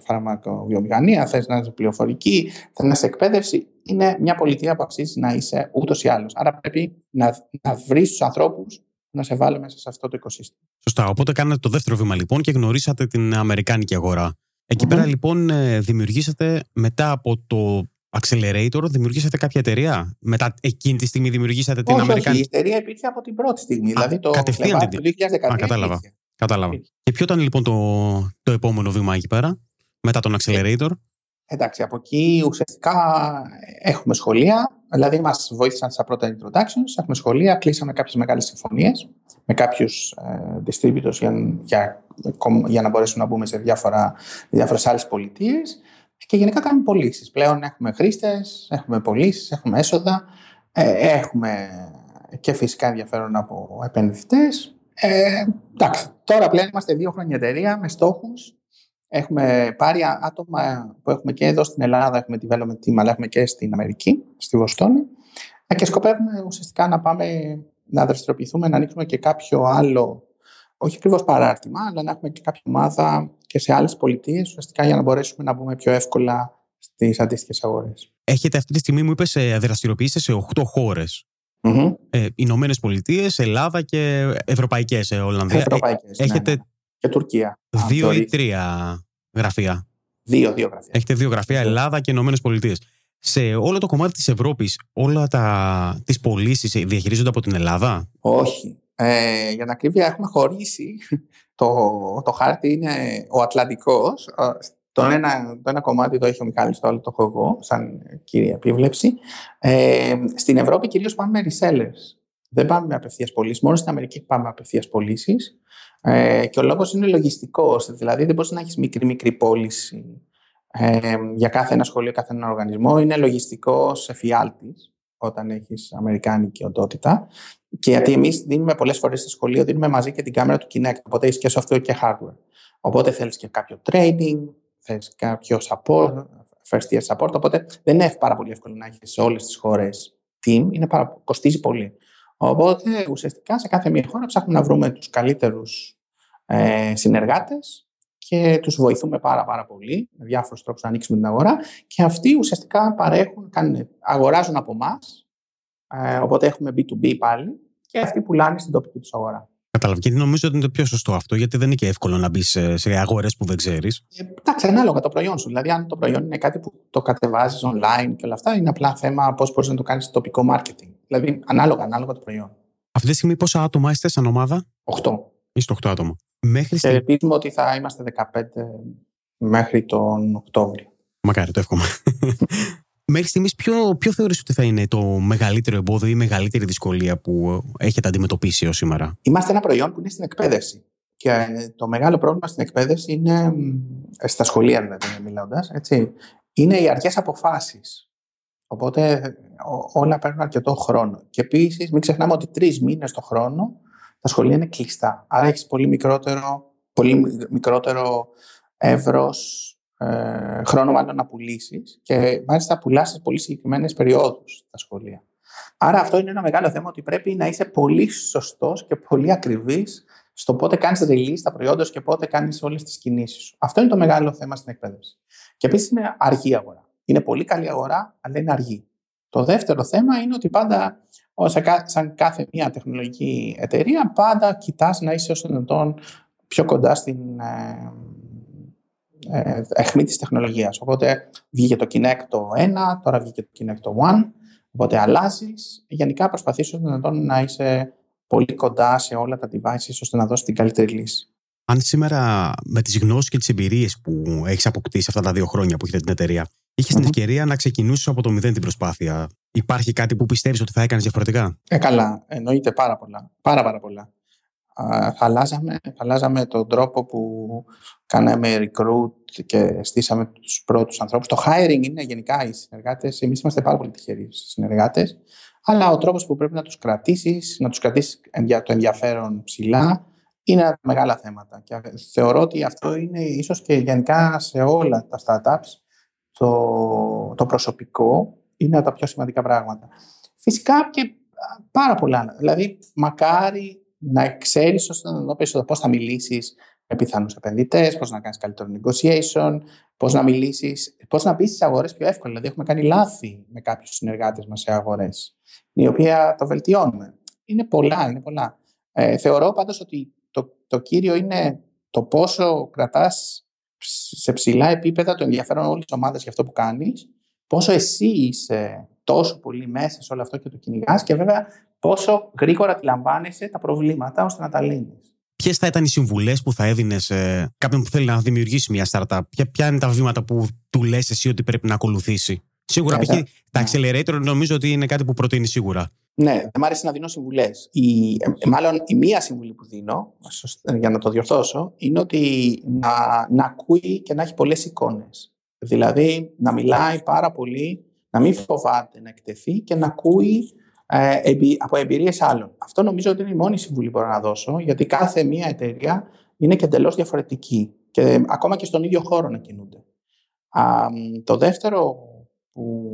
Speaker 2: φαρμακοβιομηχανία, θες να είσαι πληροφορική, θες να είσαι εκπαίδευση. Είναι μια πολιτεία που αξίζει να είσαι ούτως ή άλλως. Άρα πρέπει να, να βρεις τους ανθρώπους να σε βάλει μέσα σε αυτό το οικοσύστημα.
Speaker 1: Σωστά. Οπότε κάνατε το δεύτερο βήμα λοιπόν και γνωρίσατε την Αμερικάνικη αγορά. Εκεί πέρα λοιπόν ε, δημιουργήσατε μετά από το Accelerator, δημιουργήσατε κάποια εταιρεία; Μετά εκείνη τη στιγμή δημιουργήσατε την Αμερικανική.
Speaker 2: Όχι, η εταιρεία υπήρχε από την πρώτη στιγμή. Α, δηλαδή το,
Speaker 1: κατευθείαν
Speaker 2: την... το 2013.
Speaker 1: Α, κατάλαβα. κατάλαβα. Και ποιο ήταν λοιπόν το, το επόμενο βήμα εκεί πέρα, μετά τον Accelerator;
Speaker 2: Εντάξει, από εκεί ουσιαστικά έχουμε σχολεία. Δηλαδή, μας βοήθησαν στα πρώτα introductions, έχουμε σχολεία, κλείσαμε κάποιες μεγάλες συμφωνίες με κάποιους ε, distributors για, για, για, να μπορέσουμε να μπούμε σε διάφορες άλλες πολιτείες. Και γενικά κάνουμε πωλήσεις. Πλέον έχουμε χρήστες, έχουμε πωλήσεις, έχουμε έσοδα, ε, έχουμε και φυσικά ενδιαφέρον από επενδυτές. Ε, εντάξει, τώρα πλέον είμαστε δύο χρόνια εταιρεία με στόχους. Έχουμε πάρει άτομα που έχουμε και εδώ στην Ελλάδα, έχουμε development team, αλλά έχουμε και στην Αμερική, στη Βοστόνη. Ε, και σκοπεύουμε ουσιαστικά να πάμε να δραστηριοποιηθούμε, να ανοίξουμε και κάποιο άλλο, όχι ακριβώς παράρτημα, αλλά να έχουμε και κάποια ομάδα και σε άλλες πολιτείες, ουσιαστικά για να μπορέσουμε να μπούμε πιο εύκολα στις αντίστοιχες αγορές.
Speaker 1: Έχετε αυτή τη στιγμή, μου είπες, δραστηριοποιήσετε σε 8 χώρες. Mm-hmm. Ε, Ηνωμένες Πολιτείες, Ελλάδα και Ευρωπαϊκές ε, Ολλανδία.
Speaker 2: Ευρωπαϊκές, ε, Έχετε ναι, ναι. Και Τουρκία.
Speaker 1: Δύο ή τρία γραφεία.
Speaker 2: Δύο, δύο γραφεία.
Speaker 1: Έχετε δύο γραφεία, Ελλάδα και Ηνωμένες Πολιτείες. Σε όλο το κομμάτι της Ευρώπης, όλα τα τις πωλήσεις διαχειρίζονται από την Ελλάδα;
Speaker 2: Όχι. Ε, για να ακρίβεια, έχουμε χωρίσει. Το, το χάρτη είναι ο Ατλαντικός. Το ένα, το ένα κομμάτι το έχει ο Μιχάλης, το άλλο το έχω εγώ, σαν κύρια επίβλεψη. Ε, στην Ευρώπη κυρίως πάμε με resellers. Δεν πάμε με απευθείας πωλήσεις. Μόνο στην Αμερική πάμε με απευθείας πωλήσεις. Ε, και ο λόγος είναι λογιστικός. Δηλαδή δεν μπορείς να έχεις μικρή-μικρή πώληση ε, για κάθε ένα σχολείο, κάθε ένα οργανισμό. Είναι λογιστικός εφιάλτης όταν έχεις αμερικάνικη οντότητα. Και γιατί εμείς δίνουμε πολλές φορές στο σχολείο, δίνουμε μαζί και την κάμερα του Kinect. Οπότε έχεις και software και hardware. Οπότε θέλεις και κάποιο training, θέλεις κάποιο support, first year support. Οπότε δεν είναι πάρα πολύ εύκολο να έχεις σε όλες τις χώρες team. Είναι πάρα, κοστίζει πολύ. Οπότε ουσιαστικά σε κάθε μία χώρα ψάχνουμε να βρούμε τους καλύτερους ε, συνεργάτες και τους βοηθούμε πάρα πάρα πολύ με διάφορους τρόπους να ανοίξουμε την αγορά και αυτοί ουσιαστικά παρέχουν, κάνουν, αγοράζουν από εμάς. Ε, οπότε έχουμε B2B πάλι και αυτοί πουλάνε στην τοπική τους αγορά.
Speaker 1: Κατάλαβα. Και νομίζω ότι είναι το πιο σωστό αυτό, γιατί δεν είναι και εύκολο να μπεις σε αγορές που δεν ξέρεις.
Speaker 2: Ε, εντάξει, ανάλογα το προϊόν σου. Δηλαδή, αν το προϊόν είναι κάτι που το κατεβάζεις online και όλα αυτά, είναι απλά θέμα πώς μπορείς να το κάνεις στο τοπικό marketing. Δηλαδή, ανάλογα, ανάλογα το προϊόν.
Speaker 1: Αυτή τη στιγμή, πόσα άτομα είστε σαν ομάδα,
Speaker 2: 8.
Speaker 1: Είστε 8 άτομα. Μέχρι
Speaker 2: και ελπίζουμε ότι θα είμαστε 15 μέχρι τον Οκτώβριο.
Speaker 1: Μακάρι, το εύχομαι. Μέχρι στιγμής, ποιο, ποιο θεωρείς ότι θα είναι το μεγαλύτερο εμπόδιο ή η μεγαλύτερη δυσκολία που έχετε αντιμετωπίσει ως σήμερα;
Speaker 2: Είμαστε ένα προϊόν που είναι στην εκπαίδευση. Και το μεγάλο πρόβλημα στην εκπαίδευση είναι, στα σχολεία δηλαδή μιλώντας, είναι οι αργέ αποφάσεις. Οπότε όλα παίρνουν αρκετό χρόνο. Και επίσης, μην ξεχνάμε ότι τρεις μήνες το χρόνο τα σχολεία είναι κλειστά. Άρα έχεις πολύ μικρότερο, πολύ μικρότερο εύρος ε, χρόνο μάλλον να πουλήσεις και μάλιστα πουλάς σε πολύ συγκεκριμένες περιόδους τα σχολεία. Άρα αυτό είναι ένα μεγάλο θέμα ότι πρέπει να είσαι πολύ σωστός και πολύ ακριβής στο πότε κάνεις release τα προϊόντα και πότε κάνεις όλες τις κινήσεις σου. Αυτό είναι το μεγάλο θέμα στην εκπαίδευση. Και επίσης είναι αργή αγορά. Είναι πολύ καλή αγορά, αλλά είναι αργή. Το δεύτερο θέμα είναι ότι πάντα, σαν κάθε μια τεχνολογική εταιρεία, πάντα κοιτάς να είσαι όσο δυνατόν πιο κοντά στην, ε, ε, αιχμή της τεχνολογίας. Οπότε βγήκε το Kinect το 1, τώρα βγήκε το Kinect το 1, οπότε αλλάζεις. Γενικά προσπαθήσω να, να είσαι πολύ κοντά σε όλα τα devices ώστε να δώσεις την καλύτερη λύση.
Speaker 1: Αν σήμερα με τις γνώσεις και τις εμπειρίες που έχεις αποκτήσει αυτά τα δύο χρόνια που έχετε την εταιρεία, είχες την ευκαιρία να ξεκινήσεις από το μηδέν την προσπάθεια. Υπάρχει κάτι που πιστεύεις ότι θα έκανες διαφορετικά;
Speaker 2: Ε, καλά. Εννοείται πάρα πολλά. Πάρα, πάρα πολλά θα αλλάζαμε, θα αλλάζαμε τον τρόπο που κάναμε recruit και στήσαμε τους πρώτους ανθρώπους. Το hiring είναι γενικά οι συνεργάτες. Εμείς είμαστε πάρα πολύ τυχεροί συνεργάτες. Αλλά ο τρόπος που πρέπει να τους κρατήσεις, να τους κρατήσεις το ενδιαφέρον ψηλά, είναι μεγάλα θέματα. Και θεωρώ ότι αυτό είναι ίσως και γενικά σε όλα τα startups το, το προσωπικό είναι από τα πιο σημαντικά πράγματα. Φυσικά και πάρα πολλά. Δηλαδή, μακάρι να ξέρεις ώστε να το πώς θα μιλήσεις με πιθανούς επενδυτές, πώς να κάνεις καλύτερο negotiation, πώς να μιλήσεις, πώς να μπεις στις αγορές πιο εύκολα. Δηλαδή, έχουμε κάνει λάθη με κάποιους συνεργάτες μας σε αγορές, η οποία το βελτιώνουμε. Είναι πολλά, είναι πολλά. Ε, θεωρώ πάντως ότι το, το κύριο είναι το πόσο κρατάς σε ψηλά επίπεδα το ενδιαφέρον όλης της ομάδας για αυτό που κάνεις, πόσο εσύ είσαι τόσο πολύ μέσα σε όλο αυτό και το κυνηγάς και βέβαια πόσο γρήγορα αντιλαμβάνεσαι τα προβλήματα ώστε να τα λύνεις.
Speaker 1: Ποιες θα ήταν οι συμβουλές που θα έδινες σε κάποιον που θέλει να δημιουργήσει μια startup, ποια, ποια είναι τα βήματα που του λες εσύ ότι πρέπει να ακολουθήσει; Σίγουρα, π.χ. τα accelerator νομίζω ότι είναι κάτι που προτείνεις σίγουρα.
Speaker 2: Ναι, δεν μου αρέσει να δίνω συμβουλές. Ε, μάλλον η μία συμβουλή που δίνω, για να το διορθώσω, είναι ότι να, να ακούει και να έχει πολλές εικόνες. Δηλαδή να μιλάει πάρα πολύ, να μην φοβάται να εκτεθεί και να ακούει ε, από εμπειρίες άλλων. Αυτό νομίζω ότι είναι η μόνη συμβουλή που μπορώ να δώσω, γιατί κάθε μία εταιρεία είναι και εντελώς διαφορετική και ακόμα και στον ίδιο χώρο να κινούνται. Α, το δεύτερο που...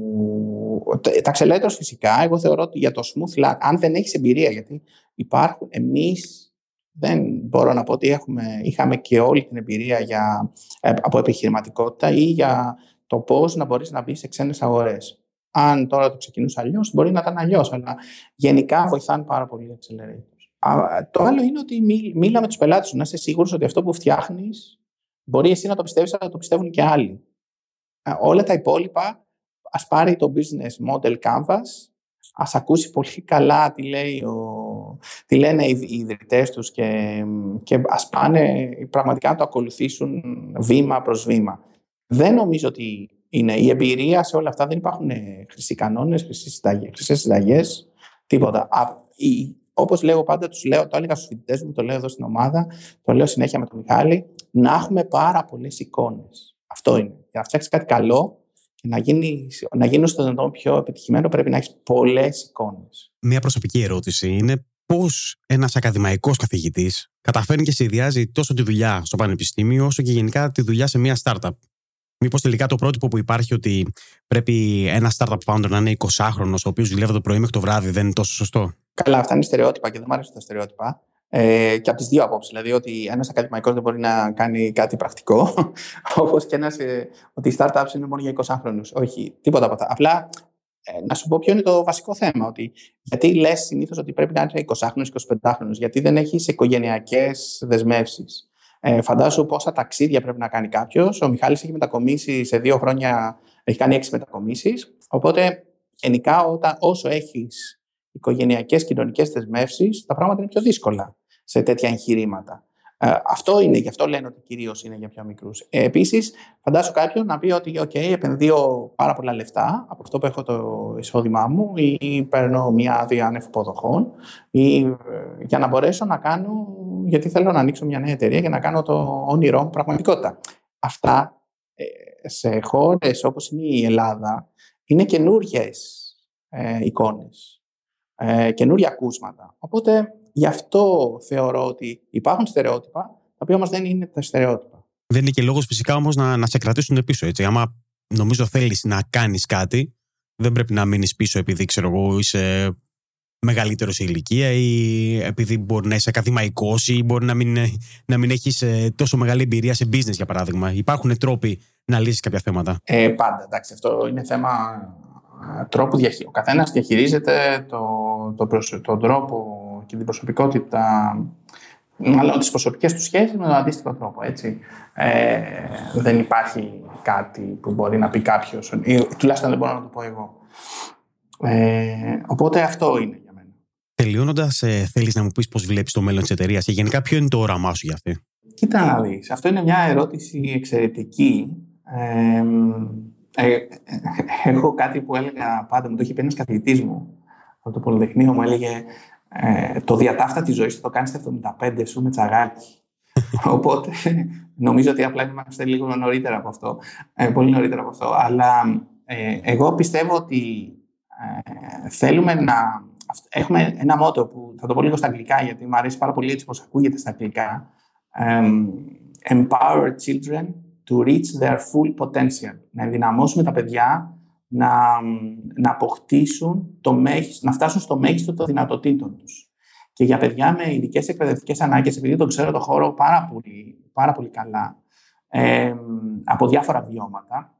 Speaker 2: Τα accelerators φυσικά, εγώ θεωρώ ότι για το smooth land, αν δεν έχεις εμπειρία, γιατί υπάρχουν, εμείς δεν μπορώ να πω ότι έχουμε, είχαμε και όλη την εμπειρία για, ε, από επιχειρηματικότητα ή για το πώς να μπορείς να μπεις σε ξένες αγορές. Αν τώρα το ξεκινούσε αλλιώς, μπορεί να ήταν αλλιώς, αλλά γενικά βοηθάνε πάρα πολύ οι accelerators. το άλλο είναι ότι μίλα με τους πελάτες σου, να είσαι σίγουρος ότι αυτό που φτιάχνεις μπορεί εσύ να το πιστεύεις, αλλά το πιστεύουν και άλλοι. Όλα τα υπόλοιπα ας πάρει το business model canvas, ας ακούσει πολύ καλά τι, λέει ο, τι λένε οι ιδρυτές τους και, και ας πάνε πραγματικά να το ακολουθήσουν βήμα προς βήμα. Δεν νομίζω ότι είναι η εμπειρία σε όλα αυτά, δεν υπάρχουν χρυσοί κανόνες, χρυσές συνταγές, τίποτα. Όπως λέω πάντα, τους λέω, το έλεγα στους φοιτητές μου, το λέω εδώ στην ομάδα, το λέω συνέχεια με τον Μιχάλη, να έχουμε πάρα πολλές εικόνες. Αυτό είναι. Για να φτιάξεις κάτι καλό, και να γίνει, να γίνει στο δυνατόν πιο επιτυχημένο πρέπει να έχεις πολλές εικόνες.
Speaker 1: Μία προσωπική ερώτηση είναι πώς ένας ακαδημαϊκός καθηγητής καταφέρνει και συνδυάζει τόσο τη δουλειά στο πανεπιστήμιο όσο και γενικά τη δουλειά σε μια startup. Μήπως τελικά το πρότυπο που υπάρχει ότι πρέπει ένα startup founder να είναι 20χρονο, ο οποίος δουλεύει το πρωί μέχρι το βράδυ, δεν είναι τόσο σωστό;
Speaker 2: Καλά, αυτά είναι στερεότυπα και δεν μου αρέσουν τα στερεότυπα. Ε, και από τις δύο απόψεις. Δηλαδή, ότι ένας ακαδημαϊκός δεν μπορεί να κάνει κάτι πρακτικό, όπως και ένας. Ε, ότι οι startups είναι μόνο για 20 χρόνου. Όχι, τίποτα από αυτά. Απλά ε, να σου πω ποιο είναι το βασικό θέμα. Ότι γιατί λες συνήθως ότι πρέπει να είναι 20χρονο, 25χρονο, γιατί δεν έχεις οικογενειακές δεσμεύσεις. Ε, φαντάσου πόσα ταξίδια πρέπει να κάνει κάποιος. Ο Μιχάλης έχει μετακομίσει σε δύο χρόνια, έχει κάνει έξι μετακομίσεις. Οπότε, γενικά, όταν, όσο έχεις οικογενειακές κοινωνικές δεσμεύσεις, τα πράγματα είναι πιο δύσκολα σε τέτοια εγχειρήματα. Ε, αυτό είναι, γι' αυτό λένε ότι κυρίως είναι για πιο μικρούς. Ε, Επίσης, φαντάσου κάποιον να πει ότι, OK, επενδύω πάρα πολλά λεφτά από αυτό που έχω το εισόδημά μου ή παίρνω μια άδεια άνευ υποδοχών ή ε, για να μπορέσω να κάνω, γιατί θέλω να ανοίξω μια νέα εταιρεία για να κάνω το όνειρό μου πραγματικότητα. Αυτά ε, σε χώρες όπως είναι η Ελλάδα είναι καινούριε ε, εικόνες, ε, καινούρια ακούσματα. Οπότε Γι' αυτό θεωρώ ότι υπάρχουν στερεότυπα, τα οποία όμως δεν είναι τα στερεότυπα.
Speaker 1: Δεν είναι και λόγος φυσικά όμως να, να σε κρατήσουν πίσω. Έτσι. Άμα νομίζω θέλεις να κάνεις κάτι, δεν πρέπει να μείνεις πίσω επειδή ξέρω εγώ είσαι μεγαλύτερος σε ηλικία ή επειδή μπορεί να είσαι ακαδημαϊκός ή μπορεί να μην, να μην έχεις ε, τόσο μεγάλη εμπειρία σε business, για παράδειγμα. Υπάρχουν τρόποι να λύσεις κάποια θέματα.
Speaker 2: Ε, πάντα. Εντάξει, αυτό είναι θέμα ε, τρόπου διαχείριση. Ο καθένας διαχειρίζεται το, το, τον τρόπο και την προσωπικότητα, μάλλον τις προσωπικές τους σχέσεις με τον αντίστοιχο τρόπο, έτσι. Ε, δεν υπάρχει κάτι που μπορεί να πει κάποιος, ή τουλάχιστον δεν μπορώ να το πω εγώ. Ε, οπότε αυτό είναι για μένα.
Speaker 1: Τελειώνοντας, ε, θέλεις να μου πεις πώς βλέπεις το μέλλον της εταιρείας και γενικά ποιο είναι το όραμά σου για αυτή;
Speaker 2: Κοίτα να δεις. Αυτό είναι μια ερώτηση εξαιρετική. Ε, ε, έχω κάτι που έλεγα πάντα, μου το είχε πει ένας καθηγητής μου από το Πολυτεχνείο, μου έλεγε ε, το διατάφτα της ζωής θα το κάνεις στα 75 σου με τσαγάκι. Οπότε νομίζω ότι απλά είμαστε λίγο νωρίτερα από αυτό. Ε, πολύ νωρίτερα από αυτό. Αλλά ε, εγώ πιστεύω ότι ε, θέλουμε να. Έχουμε ένα μότο που θα το πω λίγο στα αγγλικά, γιατί μου αρέσει πάρα πολύ έτσι πώ ακούγεται στα αγγλικά. empower children to reach their full potential. Να ενδυναμώσουμε τα παιδιά να, να αποκτήσουν το μέγιστο, να φτάσουν στο μέγιστο των δυνατοτήτων τους. Και για παιδιά με ειδικές εκπαιδευτικές ανάγκες, επειδή τον ξέρω το χώρο πάρα πολύ, πάρα πολύ καλά, ε, από διάφορα βιώματα,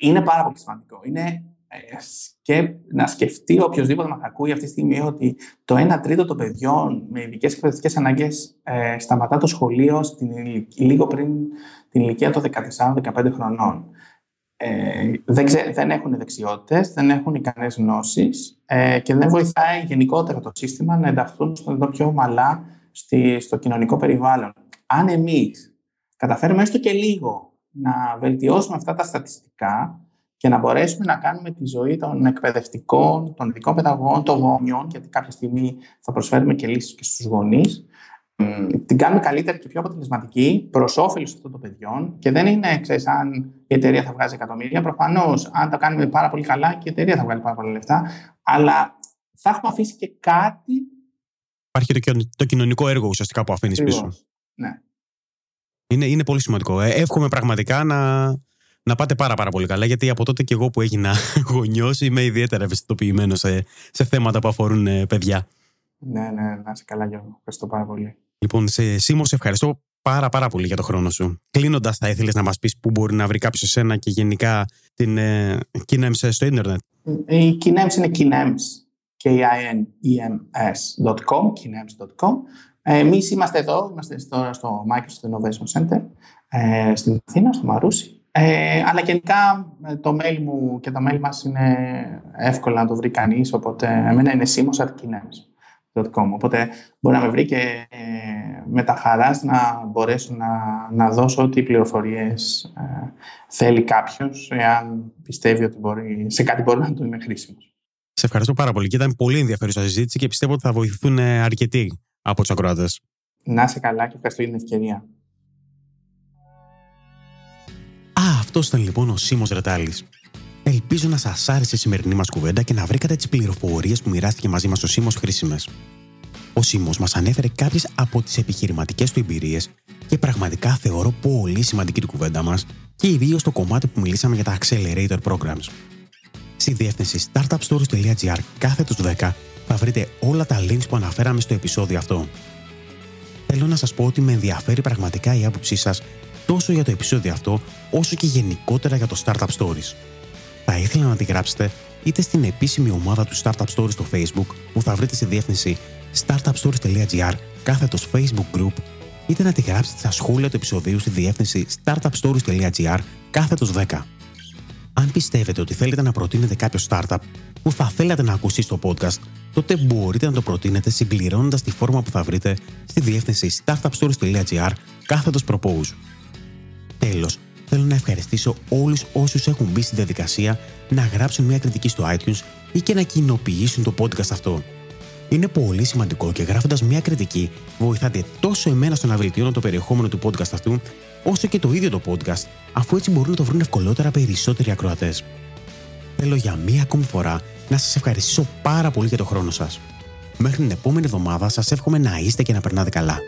Speaker 2: είναι πάρα πολύ σημαντικό. Είναι ε, και να σκεφτεί οποιοδήποτε μας ακούει αυτή τη στιγμή ότι το 1 τρίτο των παιδιών με ειδικές εκπαιδευτικές ανάγκες ε, σταματά το σχολείο στην, λίγο πριν την ηλικία των 14-15 χρονών ε, δεν, δεν έχουν δεξιότητες, δεν έχουν ικανές γνώσεις ε, και δεν βοηθάει γενικότερα το σύστημα να ενταχθούν στο πιο ομαλά στη, στο κοινωνικό περιβάλλον. Αν εμείς καταφέρουμε έστω και λίγο να βελτιώσουμε αυτά τα στατιστικά και να μπορέσουμε να κάνουμε τη ζωή των εκπαιδευτικών, των ειδικών παιδαγωγών, των γονιών, γιατί κάποια στιγμή θα προσφέρουμε και λύσεις και στους γονείς, την κάνουμε καλύτερη και πιο αποτελεσματική προς όφελος αυτών των παιδιών. Και δεν είναι, ξέρεις, αν η εταιρεία θα βγάζει εκατομμύρια. Προφανώς, αν το κάνουμε πάρα πολύ καλά, και η εταιρεία θα βγάλει πάρα πολλά λεφτά. Αλλά θα έχουμε αφήσει και κάτι.
Speaker 1: Υπάρχει το, το κοινωνικό έργο ουσιαστικά που αφήνεις πίσω.
Speaker 2: Ναι.
Speaker 1: Είναι, είναι πολύ σημαντικό. Ε, εύχομαι πραγματικά να, να πάτε πάρα, πάρα πολύ καλά, γιατί από τότε και εγώ που έγινα γονιός είμαι ιδιαίτερα ευαισθητοποιημένος σε, σε θέματα που αφορούν ε, παιδιά.
Speaker 2: Ναι, ναι, να είσαι καλά, Γιώργο. Ευχαριστώ πάρα πολύ.
Speaker 1: Λοιπόν, σε Σίμω, σε ευχαριστώ πάρα πάρα πολύ για το χρόνο σου. Κλείνοντας, θα ήθελες να μας πεις πού μπορεί να βρει κάποιος εσένα και γενικά την ε, Kinems στο ίντερνετ;
Speaker 2: Η Kinems είναι Kinems. K-I-N-E-M-S.com, kinems.com. Εμείς είμαστε εδώ, είμαστε στο, στο Microsoft Innovation Center ε, στην Αθήνα, στο Μαρούσι. Ε, αλλά γενικά ε, το mail μου και το mail μας είναι εύκολα να το βρει κανείς, οπότε εμένα είναι simos.kinems. Οπότε μπορεί να με βρει και ε, με τα χαράς να μπορέσω να, να δώσω ό,τι πληροφορίες ε, θέλει κάποιος, εάν πιστεύει ότι μπορεί, σε κάτι μπορεί να του είναι χρήσιμος.
Speaker 1: Σε ευχαριστώ πάρα πολύ και ήταν πολύ ενδιαφέρουσα συζήτηση και πιστεύω ότι θα βοηθηθούν ε, αρκετοί από τους ακροατές.
Speaker 2: Να είσαι καλά και ευχαριστώ για την ευκαιρία.
Speaker 1: Α, αυτός ήταν λοιπόν ο Σίμος Ρετάλης. Ελπίζω να σας άρεσε η σημερινή μας κουβέντα και να βρήκατε τις πληροφορίες που μοιράστηκε μαζί μας ο Σίμω χρήσιμες. Ο Σίμω μας ανέφερε κάποιες από τις επιχειρηματικές του εμπειρίες και πραγματικά θεωρώ πολύ σημαντική την κουβέντα μας και ιδίως το κομμάτι που μιλήσαμε για τα Accelerator Programs. Στη διεύθυνση startupstories.gr κάθετος 10 θα βρείτε όλα τα links που αναφέραμε στο επεισόδιο αυτό. Θέλω να σας πω ότι με ενδιαφέρει πραγματικά η άποψή σας τόσο για το επεισόδιο αυτό, όσο και γενικότερα για το Startup Stories θα ήθελα να τη γράψετε είτε στην επίσημη ομάδα του Startup Stories στο Facebook που θα βρείτε στη διεύθυνση startupstories.gr κάθετος Facebook group είτε να τη γράψετε στα σχόλια του επεισοδίου στη διεύθυνση startupstories.gr κάθετος 10. Αν πιστεύετε ότι θέλετε να προτείνετε κάποιο startup που θα θέλατε να ακουστεί στο podcast, τότε μπορείτε να το προτείνετε συμπληρώνοντας τη φόρμα που θα βρείτε στη διεύθυνση startupstories.gr κάθετος propose. Τέλος, θέλω να ευχαριστήσω όλους όσους έχουν μπει στη διαδικασία να γράψουν μια κριτική στο iTunes ή και να κοινοποιήσουν το podcast αυτό. Είναι πολύ σημαντικό και γράφοντας μια κριτική βοηθάτε τόσο εμένα στο να βελτιώνω το περιεχόμενο του podcast αυτού, όσο και το ίδιο το podcast, αφού έτσι μπορούν να το βρουν ευκολότερα περισσότεροι ακροατές. Θέλω για μία ακόμη φορά να σας ευχαριστήσω πάρα πολύ για το χρόνο σας. Μέχρι την επόμενη εβδομάδα σας εύχομαι να είστε και να περνάτε καλά.